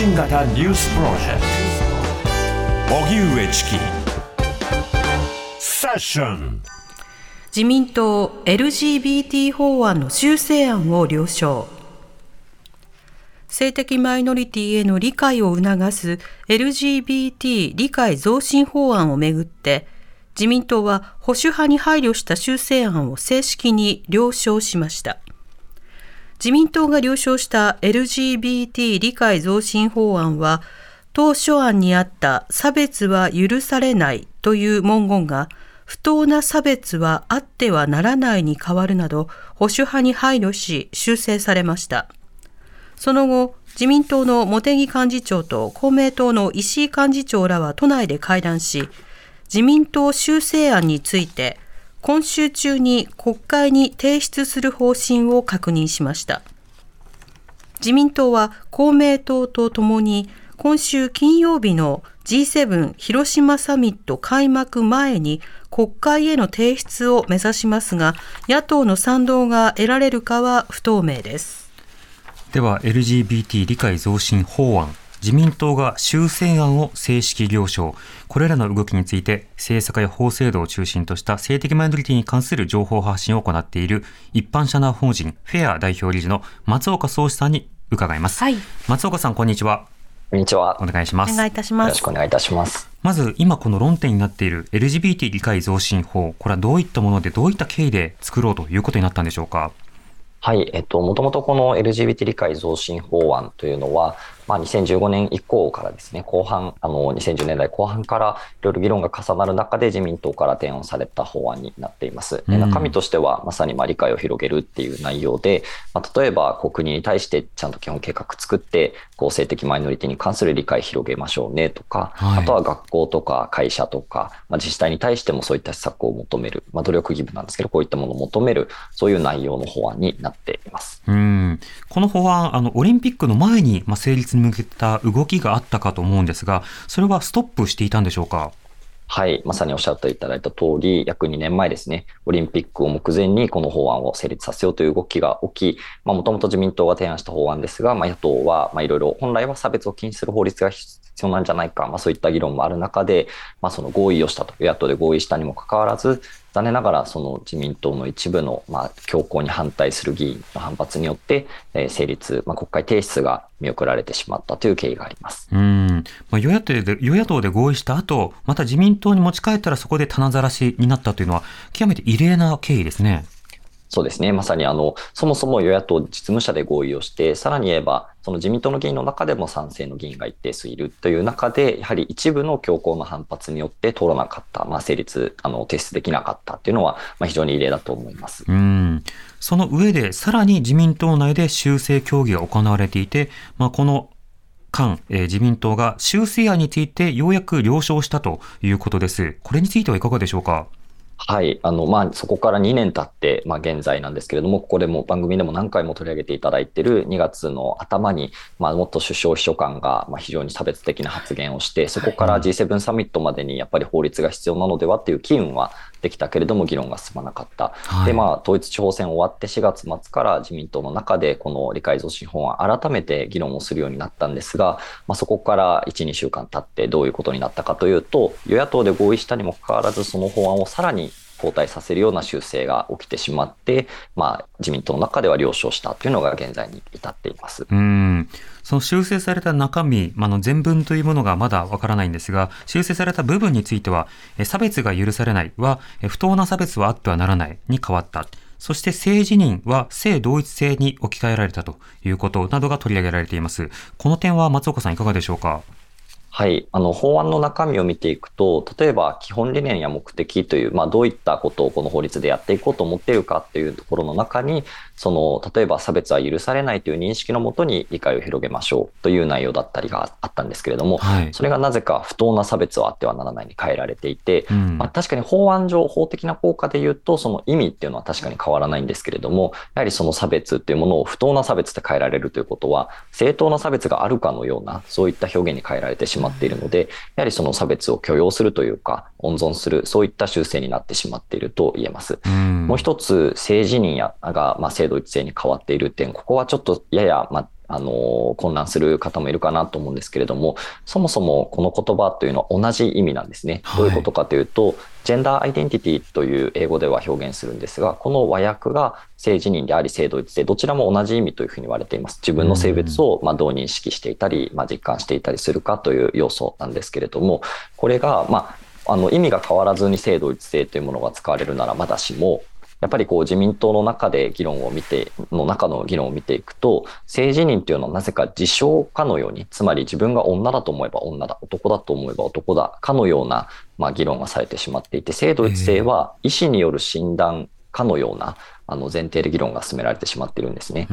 信型ニュースプロジェクト。荻上チキ。セッション。自民党 LGBT 法案の修正案を了承。性的マイノリティへの理解を促す LGBT 理解増進法案をめぐって自民党は保守派に配慮した修正案を正式に了承しました。自民党が了承した LGBT 理解増進法案は当初案にあった差別は許されないという文言が不当な差別はあってはならないに変わるなど保守派に配慮し修正されました。その後、自民党の茂木幹事長と公明党の石井幹事長らは都内で会談し、自民党修正案について、今週中に国会に提出する方針を確認しました。自民党は公明党とともに今週金曜日の G7 広島サミット開幕前に国会への提出を目指しますが野党の賛同が得られるかは不透明ですでは LGBT 理解増進法案自民党が修正案を正式了承。これらの動きについて政策や法制度を中心とした性的マイノリティに関する情報発信を行っている一般社団法人フェア代表理事の松岡壮志さんに伺います、はい、松岡さんこんにちは。こんにちは。お願いします。お願いいたします。よろしくお願いいたします。まず今この論点になっている LGBT 理解増進法これはどういったものでどういった経緯で作ろうということになったんでしょうか？はい、えっと、もともとこの LGBT 理解増進法案というのは、まあ、2015年以降からですね、後半、あの、2010年代後半からいろいろ議論が重なる中で自民党から提案された法案になっています。うん、中身としては、まさにまあ理解を広げるっていう内容で、まあ、例えば国に対してちゃんと基本計画作って、公性的マイノリティに関する理解広げましょうねとか、はい、あとは学校とか会社とか、まあ、自治体に対してもそういった施策を求める、まあ、努力義務なんですけど、こういったものを求める、そういう内容の法案になっています。うんこの法案、あの、オリンピックの前に、まあ、成立に向けた動きがあったかと思うんですが、それはストップしていたんでしょうか？はい、まさにおっしゃっていただいた通り、約2年前ですね、オリンピックを目前にこの法案を成立させようという動きが起き、もともと自民党が提案した法案ですが、まあ、野党は、まあ、いろいろ、本来は差別を禁止する法律が必要なんじゃないか、まあ、そういった議論もある中で、まあ、その合意をしたと、与野党で合意したにもかかわらず、残念ながらその自民党の一部のまあ強行に反対する議員の反発によって、え、成立、まあ、国会提出が見送られてしまったという経緯があります。うん、まあ、与野党で与野党で合意した後また自民党に持ち帰ったらそこで棚ざらしになったというのは極めて異例な経緯ですね。そうですね。まさにあの、そもそも与野党実務者で合意をして、さらに言えば、その自民党の議員の中でも賛成の議員が一定数いるという中で、やはり一部の強硬の反発によって通らなかった、まあ、成立、あの、提出できなかったっていうのは、まあ、非常に異例だと思います。うん。その上で、さらに自民党内で修正協議が行われていて、まあ、この間、えー、自民党が修正案についてようやく了承したということです。これについてはいかがでしょうか？はい。あの、まあ、そこから2年経って、まあ、現在なんですけれども、ここでも番組でも何回も取り上げていただいている2月の頭に、まあ、元首相秘書官が、まあ、非常に差別的な発言をして、そこから G7 サミットまでにやっぱり法律が必要なのではっていう機運はできたけれども、議論が進まなかった。はい、で、まあ、統一地方選終わって4月末から自民党の中で、この理解増進法案、改めて議論をするようになったんですが、まあ、そこから1、2週間経ってどういうことになったかというと、与野党で合意したにもかかわらず、その法案をさらに後退させるような修正が起きてしまって、まあ、自民党の中では了承したというのが現在に至っていますうんその修正された中身、まあ、の全文というものがまだわからないんですが、修正された部分については、差別が許されないは、不当な差別はあってはならないに変わった。そして性自認は性同一性に置き換えられたということなどが取り上げられています。この点は松岡さんいかがでしょうか？はい。あの、法案の中身を見ていくと、例えば基本理念や目的という、まあ、どういったことをこの法律でやっていこうと思っているかっていうところの中に、その、例えば差別は許されないという認識のもとに理解を広げましょうという内容だったりがあったんですけれども、はい、それがなぜか不当な差別はあってはならないに変えられていて、うん、まあ、確かに法案上、法的な効果で言うと、その意味っていうのは確かに変わらないんですけれども、やはりその差別っていうものを不当な差別って変えられるということは、正当な差別があるかのような、そういった表現に変えられてしまっているので、やはりその差別を許容するというか、温存する、そういった修正になってしまっていると言えます。うもう一つ、性自認やが、まあ、性同一性に変わっている点、ここはちょっとやや、まあ、あの、混乱する方もいるかなと思うんですけれども、そもそもこの言葉というのは同じ意味なんですね。どういうことかというと、ジェンダーアイデンティティという英語では表現するんですが、この和訳が性自認であり性同一性、どちらも同じ意味というふうに言われています。自分の性別をまあどう認識していたり、まあ、実感していたりするかという要素なんですけれども、これが、まあ、あの意味が変わらずに性同一性というものが使われるならまだしも、やっぱりこう自民党の中で議論を見て、の中の議論を見ていくと、性自認というのはなぜか自称かのように、つまり自分が女だと思えば女だ、男だと思えば男だ、かのような、まあ、議論がされてしまっていて、性同一性は医師による診断かのような、あの前提で議論が進められてしまっているんですね。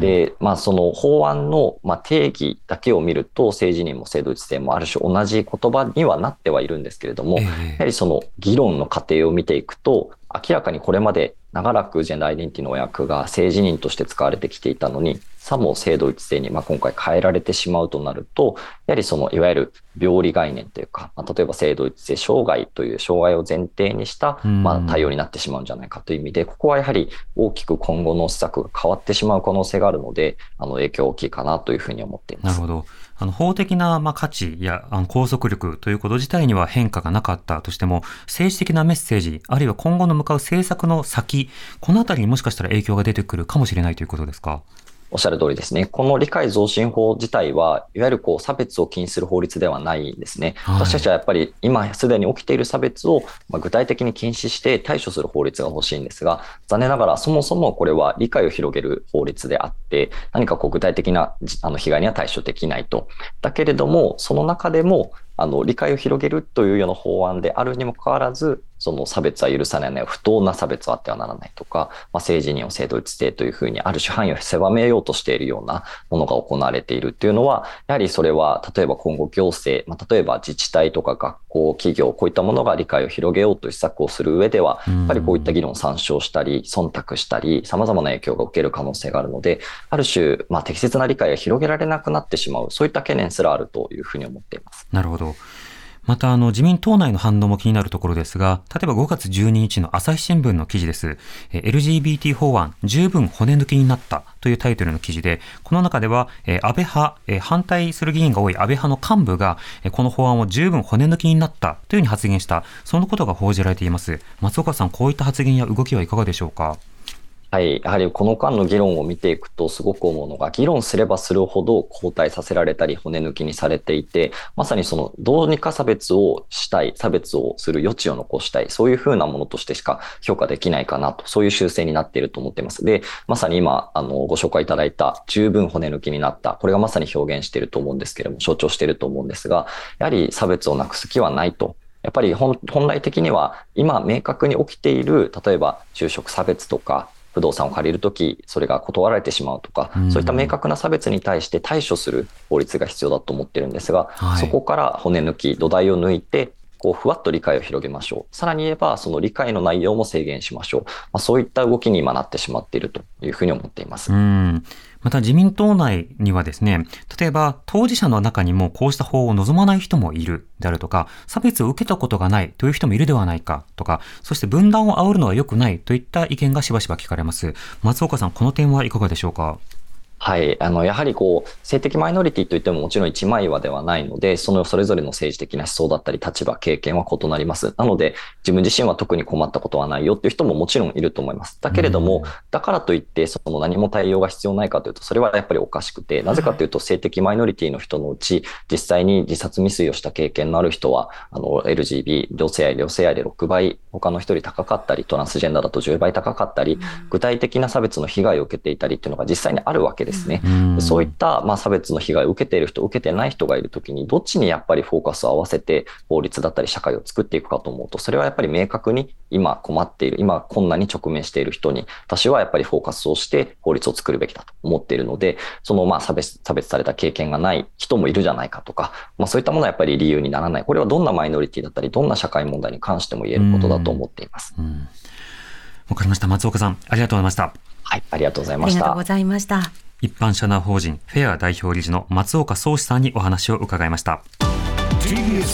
で、まあその法案のまあ定義だけを見ると、性自認も性同一性もある種同じ言葉にはなってはいるんですけれども、やはりその議論の過程を見ていくと、明らかにこれまで長らくジェンダーアイデンティティの役が性自認として使われてきていたのに、さも性同一性に、まあ、今回変えられてしまうとなると、やはりそのいわゆる病理概念というか、まあ、例えば性同一性障害という障害を前提にした、まあ、対応になってしまうんじゃないかという意味で、ここはやはり大きく今後の施策が変わってしまう可能性があるので、あの影響大きいかなというふうに思っています。なるほど。あの法的なまあ価値やあの拘束力ということ自体には変化がなかったとしても、政治的なメッセージ、あるいは今後の向かう政策の先、このあたりにもしかしたら影響が出てくるかもしれないということですか？おっしゃる通りですね。この理解増進法自体は、いわゆるこう差別を禁止する法律ではないんですね。はい、私たちはやっぱり今すでに起きている差別を具体的に禁止して対処する法律が欲しいんですが、残念ながらそもそもこれは理解を広げる法律であって、何かこう具体的なあの被害には対処できないと。だけれども、その中でもあの理解を広げるというような法案であるにもかかわらず、その差別は許されない、不当な差別はあってはならないとか、まあ、政治人を制度一定というふうに、ある種範囲を狭めようとしているようなものが行われているっていうのは、やはりそれは、例えば今後行政、まあ、例えば自治体とか学校、企業、こういったものが理解を広げようという施策をする上では、やっぱりこういった議論を参照したり、忖度したり、様々な影響が受ける可能性があるので、ある種、まあ、適切な理解が広げられなくなってしまう、そういった懸念すらあるというふうに思っています。なるほど。また、あの、自民党内の反応も気になるところですが、例えば5月12日の朝日新聞の記事です。LGBT 法案、十分骨抜きになったというタイトルの記事で、この中では、安倍派、反対する議員が多い安倍派の幹部が、この法案を十分骨抜きになったというふうに発言した、そのことが報じられています。松岡さん、こういった発言や動きはいかがでしょうか。はい。やはりこの間の議論を見ていくとすごく思うのが、議論すればするほど後退させられたり骨抜きにされていて、まさにそのどうにか差別をしたい、差別をする余地を残したい、そういうふうなものとしてしか評価できないかなと、そういう修正になっていると思っています。で、まさに今、あの、ご紹介いただいた十分骨抜きになった、これがまさに表現していると思うんですけれども、象徴していると思うんですが、やはり差別をなくす気はないと。やっぱり本来的には今明確に起きている、例えば就職差別とか、不動産を借りるとき、それが断られてしまうとか、そういった明確な差別に対して対処する法律が必要だと思ってるんですが、はい、そこから骨抜き、土台を抜いて、こう、ふわっと理解を広げましょう。さらに言えば、その理解の内容も制限しましょう。まあ、そういった動きに今なってしまっているというふうに思っています。うんまた自民党内にはですね、例えば当事者の中にもこうした法を望まない人もいるであるとか、差別を受けたことがないという人もいるではないかとか、そして分断を煽るのは良くないといった意見がしばしば聞かれます。松岡さん、この点はいかがでしょうか？はい。あの、やはりこう、性的マイノリティといってももちろん一枚岩ではないので、そのそれぞれの政治的な思想だったり立場、経験は異なります。なので、自分自身は特に困ったことはないよっていう人ももちろんいると思います。だけれども、だからといって、その何も対応が必要ないかというと、それはやっぱりおかしくて、なぜかというと、性的マイノリティの人のうち、実際に自殺未遂をした経験のある人は、あの、LGB、同性愛、両性愛で6倍、他の人より高かったり、トランスジェンダーだと10倍高かったり、具体的な差別の被害を受けていたりっていうのが実際にあるわけですね。そういったまあ差別の被害を受けている人、受けてない人がいるときに、どっちにやっぱりフォーカスを合わせて法律だったり社会を作っていくかと思うと、それはやっぱり明確に今困っている、今困難に直面している人に、私はやっぱりフォーカスをして法律を作るべきだと思っているので、そのまあ差別、差別された経験がない人もいるじゃないかとか、まあそういったものはやっぱり理由にならない。これはどんなマイノリティだったり、どんな社会問題に関しても言えることだと思っています。わ、かりました。松岡さん、ありがとうございました。はい、ありがとうございました。ありがとうございました。一般社団法人フェア代表理事の松岡宗志さんにお話を伺いました。TBS